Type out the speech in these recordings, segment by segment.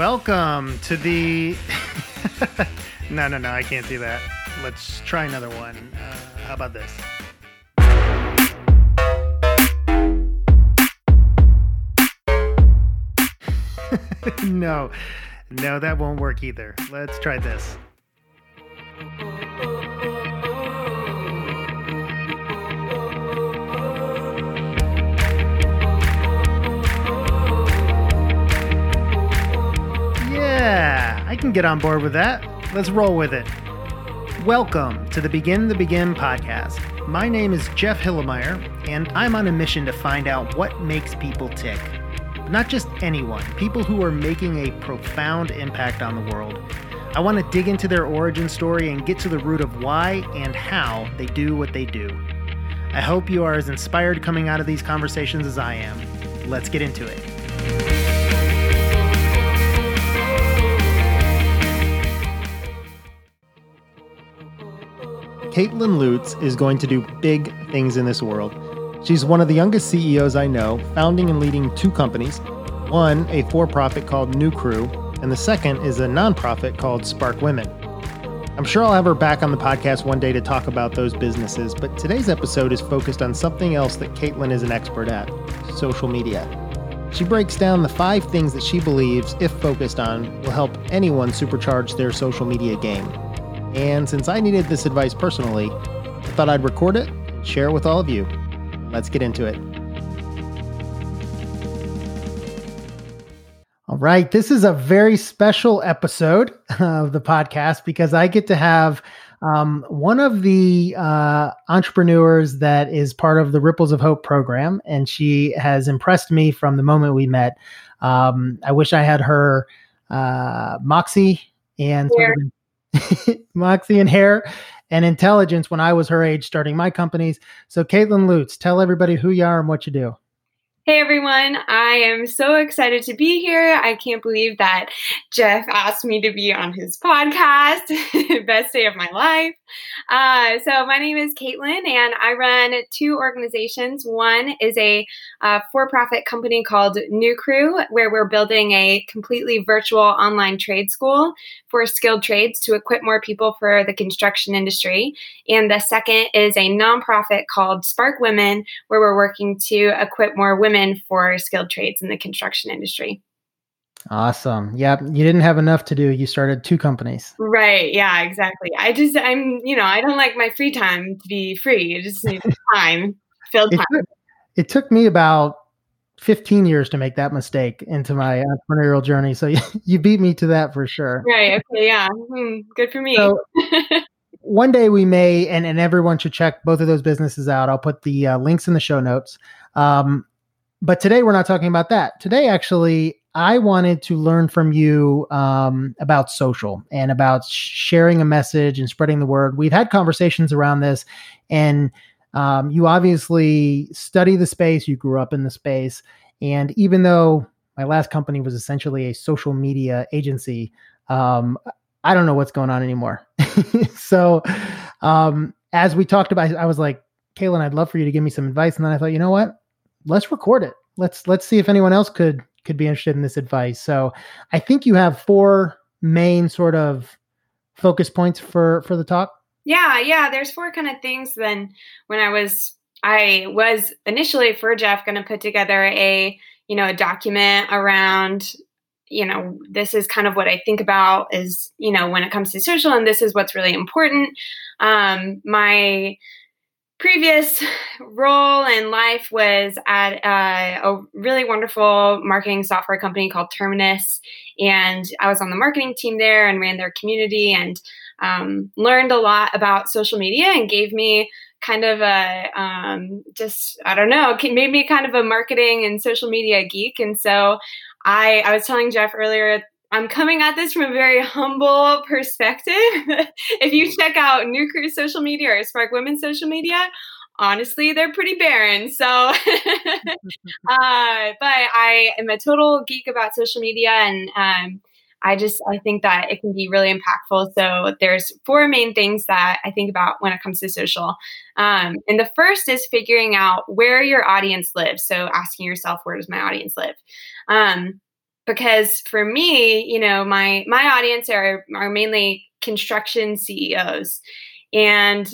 welcome to the. no, no, no, I can't do that. Let's try another one. Uh, how about this? no, no, that won't work either. Let's try this. I can get on board with that. Let's roll with it. Welcome to the Begin the Begin podcast. My name is Jeff Hilimire, and I'm on a mission to find out what makes people tick. Not just anyone, people who are making a profound impact on the world. I want to dig into their origin story and get to the root of why and how they do what they do. I hope you are as inspired coming out of these conversations as I am. Let's get into it. Caitlin Lutz is going to do big things in this world. She's one of the youngest CEOs I know, founding and leading two companies one, a for profit called New Crew, and the second is a nonprofit called Spark Women. I'm sure I'll have her back on the podcast one day to talk about those businesses, but today's episode is focused on something else that Caitlin is an expert at social media. She breaks down the five things that she believes, if focused on, will help anyone supercharge their social media game. And since I needed this advice personally, I thought I'd record it and share it with all of you. Let's get into it. All right. This is a very special episode of the podcast because I get to have um, one of the uh, entrepreneurs that is part of the Ripples of Hope program, and she has impressed me from the moment we met. Um, I wish I had her uh, moxie and sort of moxie and hair and intelligence when I was her age starting my companies. So, Caitlin Lutz, tell everybody who you are and what you do. Hey everyone, I am so excited to be here. I can't believe that Jeff asked me to be on his podcast. Best day of my life. Uh, so, my name is Caitlin, and I run two organizations. One is a uh, for profit company called New Crew, where we're building a completely virtual online trade school for skilled trades to equip more people for the construction industry. And the second is a nonprofit called Spark Women, where we're working to equip more women for skilled trades in the construction industry. Awesome. Yeah, you didn't have enough to do. You started two companies. Right. Yeah, exactly. I just I'm, you know, I don't like my free time to be free. You just need time, filled time. It took, it took me about 15 years to make that mistake into my entrepreneurial journey. So you, you beat me to that for sure. Right. Okay. Yeah. Hmm, good for me. So, one day we may, and, and everyone should check both of those businesses out. I'll put the uh, links in the show notes. Um, but today we're not talking about that. Today, actually, I wanted to learn from you um, about social and about sharing a message and spreading the word. We've had conversations around this, and um, you obviously study the space, you grew up in the space. And even though my last company was essentially a social media agency, um, I don't know what's going on anymore. so, um, as we talked about, I was like, Kaylin, I'd love for you to give me some advice. And then I thought, you know what? let's record it. Let's let's see if anyone else could could be interested in this advice. So I think you have four main sort of focus points for for the talk. Yeah, yeah. There's four kind of things. Then when I was I was initially for Jeff going to put together a you know a document around you know this is kind of what I think about is you know when it comes to social and this is what's really important. Um, my previous role in life was at uh, a really wonderful marketing software company called Terminus. And I was on the marketing team there and ran their community and um, learned a lot about social media and gave me kind of a um, just, I don't know, made me kind of a marketing and social media geek. And so I, I was telling Jeff earlier I'm coming at this from a very humble perspective. if you check out New Crew social media or Spark Women's social media, honestly, they're pretty barren. So, uh, but I am a total geek about social media and um, I just I think that it can be really impactful. So there's four main things that I think about when it comes to social. Um, and the first is figuring out where your audience lives. So asking yourself, where does my audience live? Um, because for me, you know, my my audience are are mainly construction CEOs, and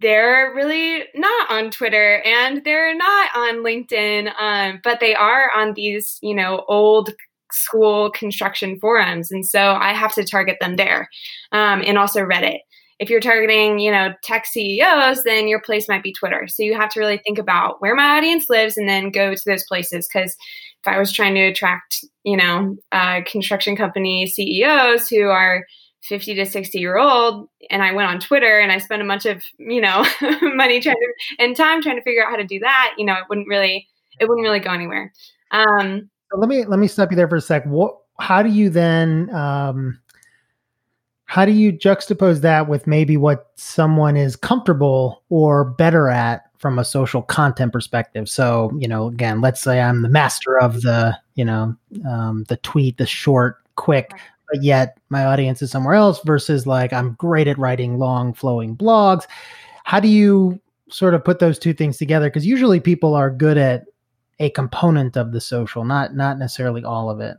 they're really not on Twitter and they're not on LinkedIn, um, but they are on these, you know, old school construction forums. And so I have to target them there um, and also Reddit. If you're targeting, you know, tech CEOs, then your place might be Twitter. So you have to really think about where my audience lives and then go to those places. Because if I was trying to attract, you know, uh, construction company CEOs who are 50 to 60 year old and I went on Twitter and I spent a bunch of, you know, money trying to and time trying to figure out how to do that, you know, it wouldn't really it wouldn't really go anywhere. Um let me let me stop you there for a sec. What how do you then um how do you juxtapose that with maybe what someone is comfortable or better at from a social content perspective so you know again let's say i'm the master of the you know um, the tweet the short quick but yet my audience is somewhere else versus like I'm great at writing long flowing blogs. How do you sort of put those two things together? Because usually people are good at a component of the social, not not necessarily all of it.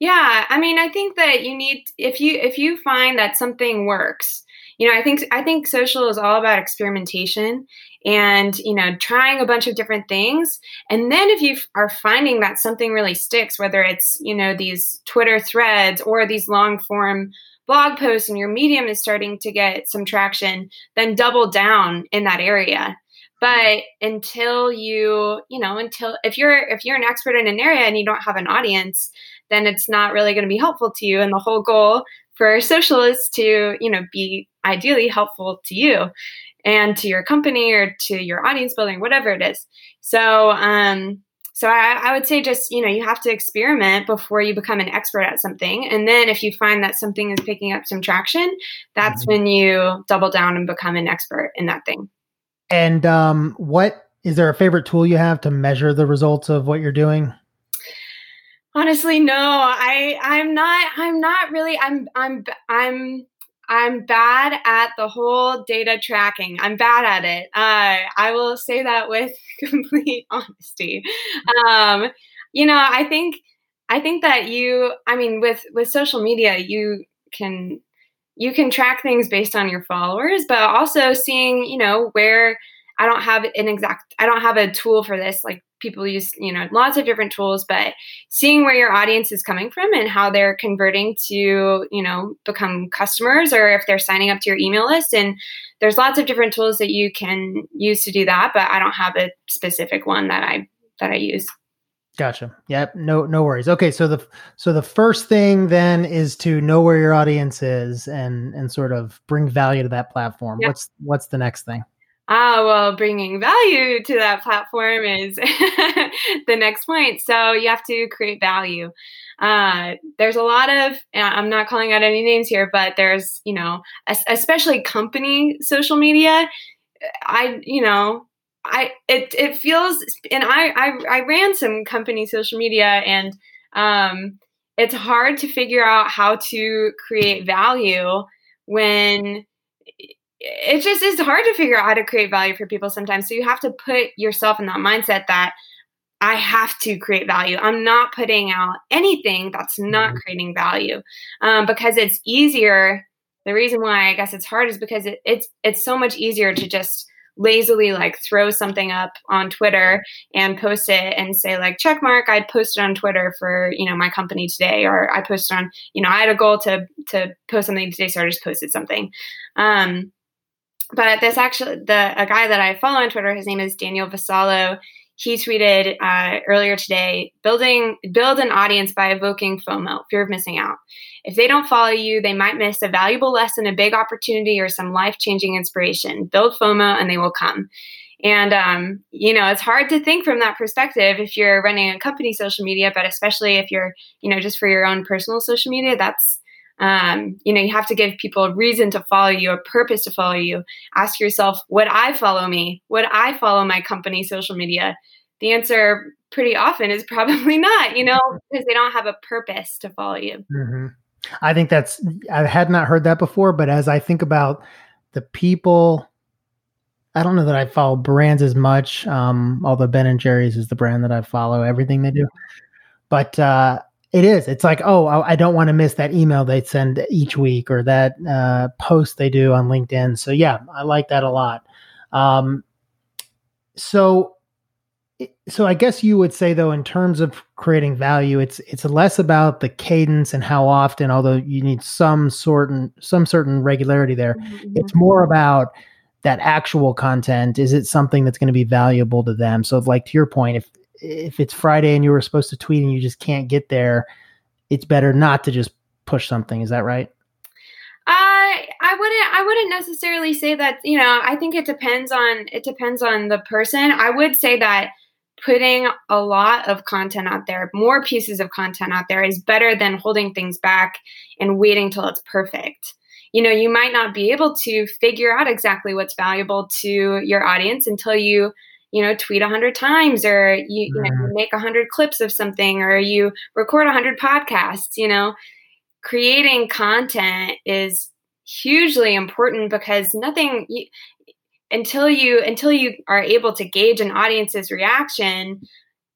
Yeah, I mean, I think that you need if you if you find that something works, you know, I think I think social is all about experimentation and you know trying a bunch of different things and then if you are finding that something really sticks whether it's you know these twitter threads or these long form blog posts and your medium is starting to get some traction then double down in that area but until you you know until if you're if you're an expert in an area and you don't have an audience then it's not really going to be helpful to you and the whole goal for social is to you know be ideally helpful to you and to your company or to your audience building, whatever it is. So, um, so I, I, would say just you know you have to experiment before you become an expert at something, and then if you find that something is picking up some traction, that's mm-hmm. when you double down and become an expert in that thing. And um, what is there a favorite tool you have to measure the results of what you're doing? Honestly, no. I I'm not I'm not really I'm I'm I'm I'm bad at the whole data tracking. I'm bad at it. Uh, I will say that with complete honesty. Um, you know, I think I think that you. I mean, with with social media, you can you can track things based on your followers, but also seeing you know where I don't have an exact. I don't have a tool for this like people use you know lots of different tools but seeing where your audience is coming from and how they're converting to you know become customers or if they're signing up to your email list and there's lots of different tools that you can use to do that but i don't have a specific one that i that i use Gotcha. Yep. No, no worries. Okay. So the, so the first thing then is to know where your audience is and, and sort of bring value to that platform. Yep. What's, what's the next thing? Ah, well, bringing value to that platform is the next point. So you have to create value. Uh, there's a lot of, I'm not calling out any names here, but there's, you know, especially company social media. I, you know, I, it, it feels, and I, I, I ran some company social media and, um, it's hard to figure out how to create value when it just is hard to figure out how to create value for people sometimes. So you have to put yourself in that mindset that I have to create value. I'm not putting out anything that's not mm-hmm. creating value um, because it's easier. The reason why I guess it's hard is because it, it's it's so much easier to just lazily like throw something up on Twitter and post it and say like check mark I posted on Twitter for you know my company today or I posted on you know I had a goal to to post something today so I just posted something. Um, but this actually the a guy that I follow on Twitter, his name is Daniel Vassallo. He tweeted uh, earlier today, building build an audience by evoking FOMO, fear of missing out. If they don't follow you, they might miss a valuable lesson, a big opportunity, or some life changing inspiration. Build FOMO, and they will come. And um, you know, it's hard to think from that perspective if you're running a company social media, but especially if you're, you know, just for your own personal social media, that's um, you know, you have to give people a reason to follow you, a purpose to follow you. Ask yourself, would I follow me? Would I follow my company social media? The answer pretty often is probably not, you know, because they don't have a purpose to follow you. Mm-hmm. I think that's, I had not heard that before, but as I think about the people, I don't know that I follow brands as much, um, although Ben and Jerry's is the brand that I follow, everything they do. But uh, It is. It's like, oh, I don't want to miss that email they send each week or that uh, post they do on LinkedIn. So yeah, I like that a lot. Um, so, so I guess you would say though, in terms of creating value, it's it's less about the cadence and how often, although you need some certain some certain regularity there. Mm-hmm. It's more about that actual content. Is it something that's going to be valuable to them? So, like to your point, if if it's Friday and you were supposed to tweet and you just can't get there, it's better not to just push something. Is that right? I I wouldn't I wouldn't necessarily say that, you know, I think it depends on it depends on the person. I would say that putting a lot of content out there, more pieces of content out there is better than holding things back and waiting till it's perfect. You know, you might not be able to figure out exactly what's valuable to your audience until you you know tweet a 100 times or you, you, know, you mm-hmm. make 100 clips of something or you record a 100 podcasts you know creating content is hugely important because nothing you, until you until you are able to gauge an audience's reaction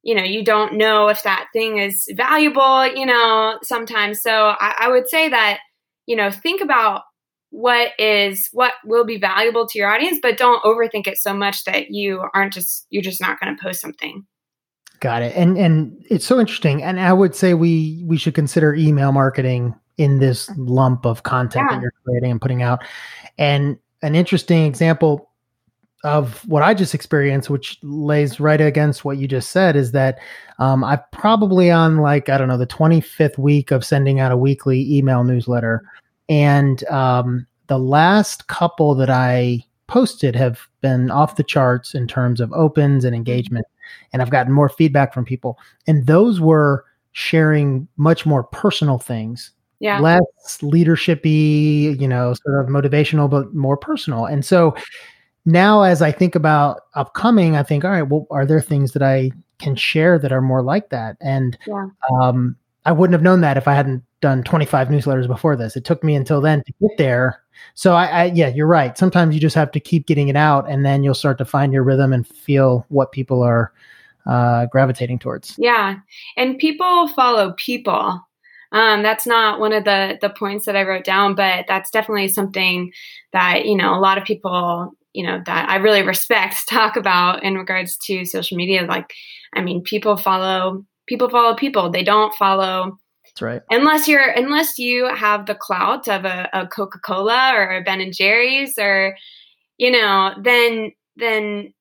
you know you don't know if that thing is valuable you know sometimes so I, I would say that you know think about what is what will be valuable to your audience but don't overthink it so much that you aren't just you're just not going to post something got it and and it's so interesting and i would say we we should consider email marketing in this lump of content yeah. that you're creating and putting out and an interesting example of what I just experienced, which lays right against what you just said, is that um, I'm probably on like, I don't know, the 25th week of sending out a weekly email newsletter. And um, the last couple that I posted have been off the charts in terms of opens and engagement. And I've gotten more feedback from people. And those were sharing much more personal things. Yeah. Less leadershipy, you know, sort of motivational, but more personal. And so now as I think about upcoming, I think, all right, well, are there things that I can share that are more like that? And yeah. um, I wouldn't have known that if I hadn't done 25 newsletters before this. It took me until then to get there. So I, I, yeah, you're right. Sometimes you just have to keep getting it out, and then you'll start to find your rhythm and feel what people are uh, gravitating towards. Yeah, and people follow people. Um, that's not one of the the points that I wrote down, but that's definitely something that you know a lot of people you know that I really respect talk about in regards to social media. Like, I mean, people follow people follow people. They don't follow that's right. Unless you're unless you have the clout of a, a Coca Cola or a Ben and Jerry's or you know, then then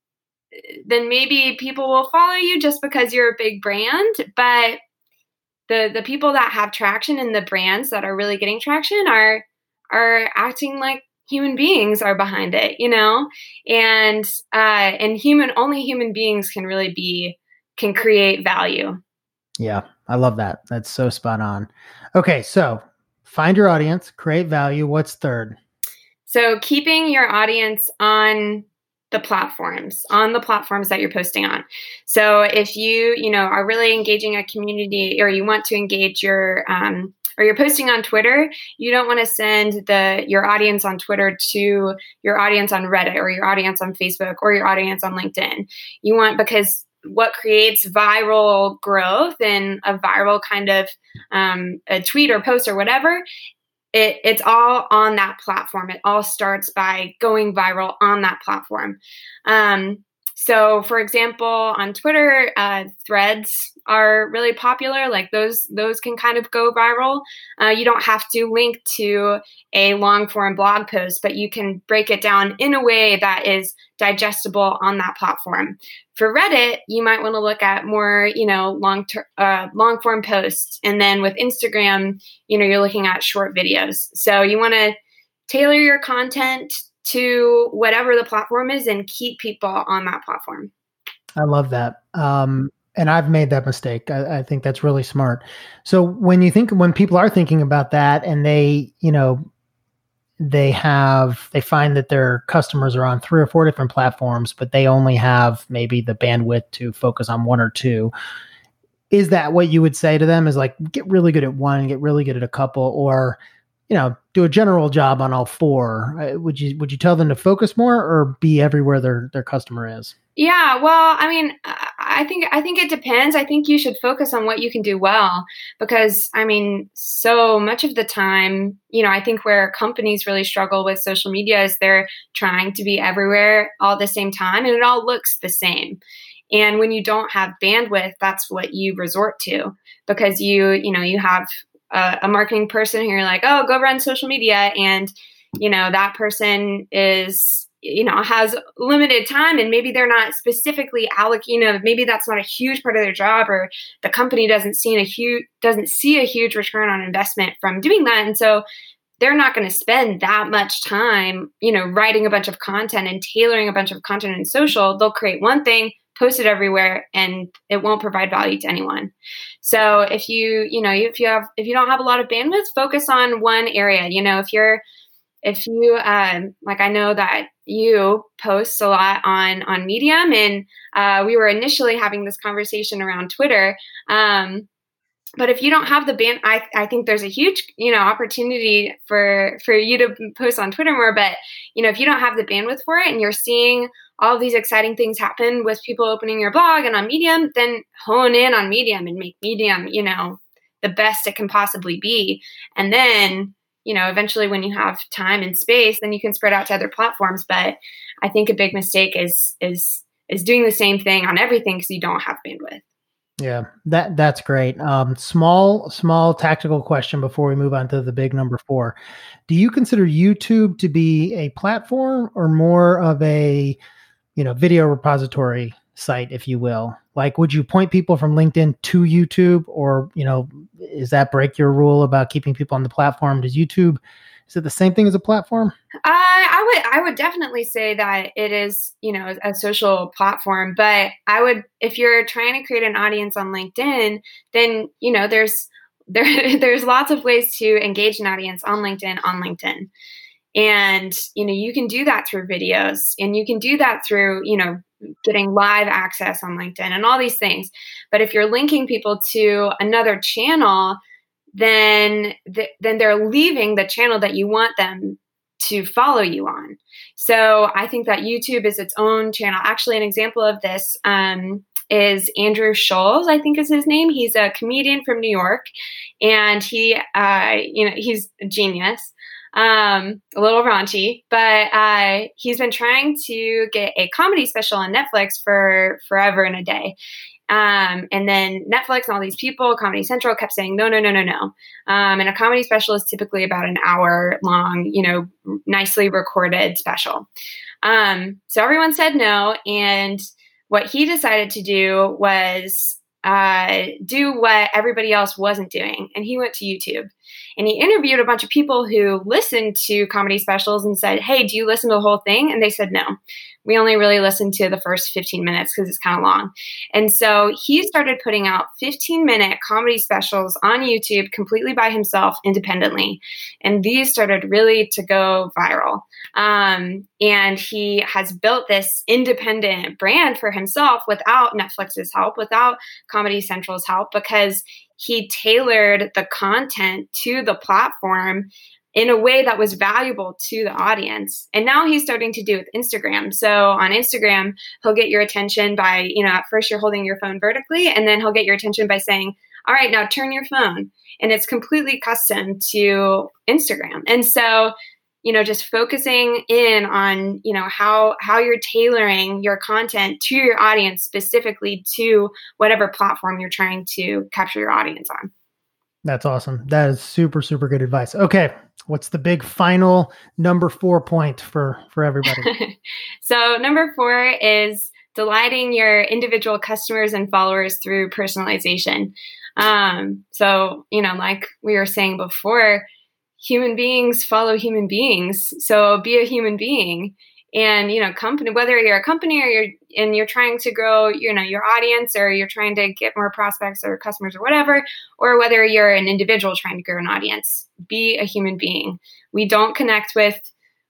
then maybe people will follow you just because you're a big brand. But the the people that have traction and the brands that are really getting traction are are acting like human beings are behind it, you know, and uh, and human only human beings can really be can create value. Yeah, I love that. That's so spot on. Okay, so find your audience, create value. What's third? So keeping your audience on the platforms on the platforms that you're posting on so if you you know are really engaging a community or you want to engage your um, or you're posting on twitter you don't want to send the your audience on twitter to your audience on reddit or your audience on facebook or your audience on linkedin you want because what creates viral growth and a viral kind of um, a tweet or post or whatever it, it's all on that platform. It all starts by going viral on that platform. Um, so for example on twitter uh, threads are really popular like those those can kind of go viral. Uh, you don't have to link to a long form blog post but you can break it down in a way that is digestible on that platform. For reddit you might want to look at more you know long ter- uh, long form posts and then with instagram you know you're looking at short videos. So you want to tailor your content to whatever the platform is and keep people on that platform. I love that. Um, and I've made that mistake. I, I, think that's really smart. So when you think, when people are thinking about that and they, you know, they have, they find that their customers are on three or four different platforms, but they only have maybe the bandwidth to focus on one or two. Is that what you would say to them? Is like, get really good at one, get really good at a couple, or you know do a general job on all four. Uh, would you would you tell them to focus more or be everywhere their their customer is? Yeah well i mean i think i think it depends. I think you should focus on what you can do well because i mean so much of the time you know i think where companies really struggle with social media is they're trying to be everywhere all at the same time and it all looks the same. And when you don't have bandwidth that's what you resort to because you you know you have a, a marketing person who you're like, oh, go run social media, and you know that person is you know has limited time and maybe they're not specifically alloc you know maybe that's not a huge part of their job or the company doesn't see a huge doesn't see a huge return on investment from doing that. And so they're not going to spend that much time you know writing a bunch of content and tailoring a bunch of content in social. They'll create one thing post it everywhere and it won't provide value to anyone. So if you you know if you have if you don't have a lot of bandwidth focus on one area. You know if you're if you um, like i know that you post a lot on on medium and uh, we were initially having this conversation around twitter um, but if you don't have the band I, I think there's a huge you know opportunity for for you to post on twitter more but you know if you don't have the bandwidth for it and you're seeing all these exciting things happen with people opening your blog and on medium then hone in on medium and make medium you know the best it can possibly be and then you know eventually when you have time and space then you can spread out to other platforms but i think a big mistake is is is doing the same thing on everything because you don't have bandwidth yeah, that that's great. Um, small small tactical question before we move on to the big number four. Do you consider YouTube to be a platform or more of a you know video repository site, if you will? Like, would you point people from LinkedIn to YouTube, or you know, is that break your rule about keeping people on the platform? Does YouTube is it the same thing as a platform? Uh, I would I would definitely say that it is you know a social platform, but I would if you're trying to create an audience on LinkedIn, then you know there's there there's lots of ways to engage an audience on LinkedIn on LinkedIn. And you know you can do that through videos and you can do that through you know getting live access on LinkedIn and all these things. But if you're linking people to another channel, then th- then they're leaving the channel that you want them to follow you on. So I think that YouTube is its own channel. Actually, an example of this um, is Andrew Schulz, I think is his name. He's a comedian from New York, and he, uh, you know, he's a genius. Um, a little raunchy, but uh, he's been trying to get a comedy special on Netflix for forever and a day. Um, and then Netflix and all these people, Comedy Central kept saying, no, no, no, no, no. Um, and a comedy special is typically about an hour long, you know, nicely recorded special. Um, so everyone said no. And what he decided to do was uh, do what everybody else wasn't doing. And he went to YouTube and he interviewed a bunch of people who listened to comedy specials and said, Hey, do you listen to the whole thing? And they said no we only really listen to the first 15 minutes because it's kind of long. And so he started putting out 15 minute comedy specials on YouTube completely by himself independently. And these started really to go viral. Um, and he has built this independent brand for himself without Netflix's help, without Comedy Central's help, because he tailored the content to the platform in a way that was valuable to the audience. And now he's starting to do with Instagram. So on Instagram, he'll get your attention by, you know, at first you're holding your phone vertically, and then he'll get your attention by saying, all right, now turn your phone. And it's completely custom to Instagram. And so, you know, just focusing in on, you know, how how you're tailoring your content to your audience specifically to whatever platform you're trying to capture your audience on. That's awesome. That is super, super good advice. Okay. What's the big final number four point for for everybody? so number four is delighting your individual customers and followers through personalization. Um, so you know, like we were saying before, human beings follow human beings. So be a human being and you know company whether you're a company or you're and you're trying to grow you know your audience or you're trying to get more prospects or customers or whatever or whether you're an individual trying to grow an audience be a human being. We don't connect with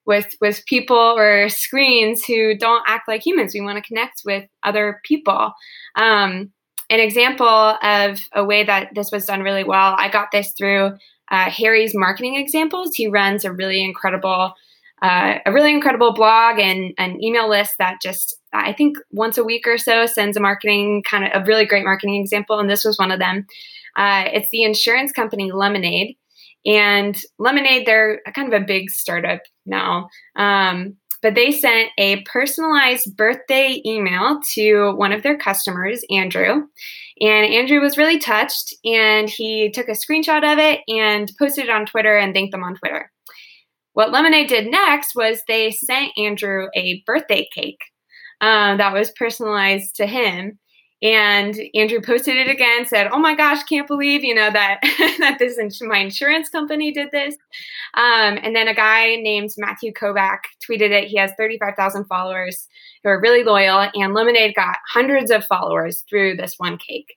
with with people or screens who don't act like humans. We want to connect with other people. Um, an example of a way that this was done really well i got this through uh, Harry's marketing examples. He runs a really incredible, uh, a really incredible blog and an email list that just I think once a week or so sends a marketing kind of a really great marketing example, and this was one of them. Uh, it's the insurance company Lemonade, and Lemonade they're kind of a big startup now. Um, but they sent a personalized birthday email to one of their customers, Andrew. And Andrew was really touched and he took a screenshot of it and posted it on Twitter and thanked them on Twitter. What Lemonade did next was they sent Andrew a birthday cake uh, that was personalized to him. And Andrew posted it again, said, "Oh my gosh, can't believe you know that that this ins- my insurance company did this." Um, and then a guy named Matthew Kobach tweeted it. He has thirty five thousand followers who are really loyal, and Lemonade got hundreds of followers through this one cake.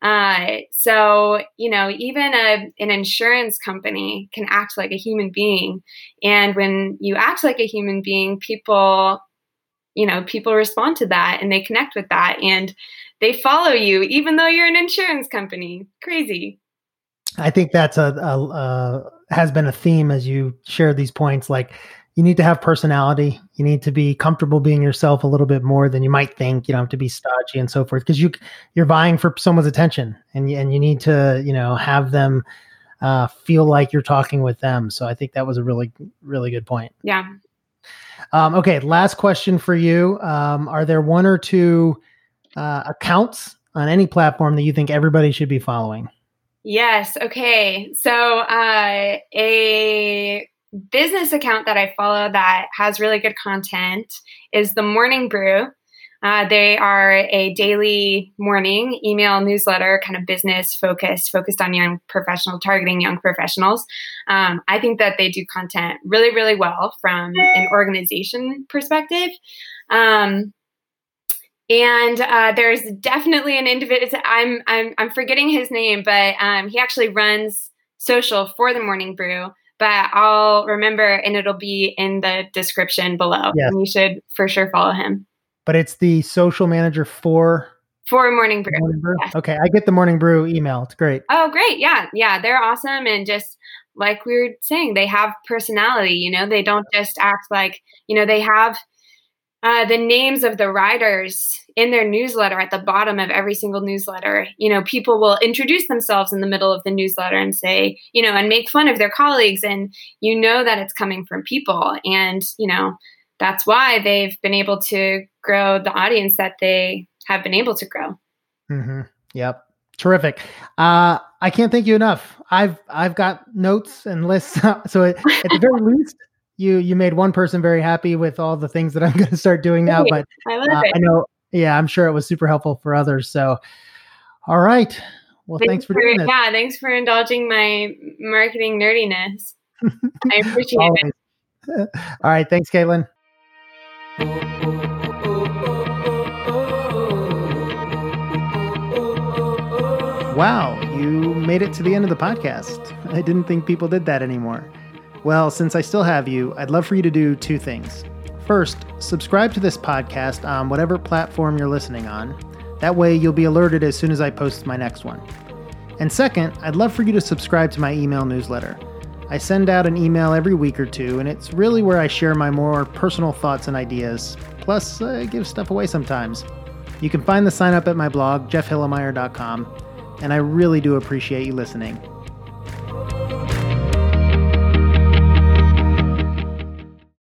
Uh, so you know, even a an insurance company can act like a human being, and when you act like a human being, people, you know, people respond to that and they connect with that, and they follow you even though you're an insurance company. Crazy. I think that's a, a, a has been a theme as you share these points. Like you need to have personality. You need to be comfortable being yourself a little bit more than you might think. You don't have to be stodgy and so forth because you you're vying for someone's attention, and and you need to you know have them uh, feel like you're talking with them. So I think that was a really really good point. Yeah. Um, okay, last question for you. Um, are there one or two uh, accounts on any platform that you think everybody should be following? Yes. Okay. So, uh, a business account that I follow that has really good content is the Morning Brew. Uh, they are a daily morning email newsletter, kind of business focused, focused on young professional, targeting young professionals. Um, I think that they do content really, really well from an organization perspective. Um, and uh, there's definitely an individual. I'm I'm I'm forgetting his name, but um, he actually runs social for the Morning Brew. But I'll remember, and it'll be in the description below. Yes. And you should for sure follow him But it's the social manager for for Morning Brew. Morning Brew. Yes. Okay, I get the Morning Brew email. It's great. Oh, great! Yeah, yeah, they're awesome, and just like we were saying, they have personality. You know, they don't just act like you know they have uh, the names of the writers in their newsletter at the bottom of every single newsletter. You know, people will introduce themselves in the middle of the newsletter and say, you know, and make fun of their colleagues, and you know that it's coming from people, and you know that's why they've been able to grow the audience that they have been able to grow. Mm-hmm. Yep. Terrific. Uh, I can't thank you enough. I've I've got notes and lists. so at, at the very least, you you made one person very happy with all the things that I'm going to start doing now. But I love uh, it. I know, yeah, I'm sure it was super helpful for others. So, all right. Well, thanks, for, doing this. yeah, thanks for indulging my marketing nerdiness. I appreciate it. All right. Thanks, Caitlin. Wow, you made it to the end of the podcast. I didn't think people did that anymore. Well, since I still have you, I'd love for you to do two things. First, subscribe to this podcast on whatever platform you're listening on. That way, you'll be alerted as soon as I post my next one. And second, I'd love for you to subscribe to my email newsletter. I send out an email every week or two, and it's really where I share my more personal thoughts and ideas. Plus, I give stuff away sometimes. You can find the sign up at my blog, jeffhilimire.com, and I really do appreciate you listening.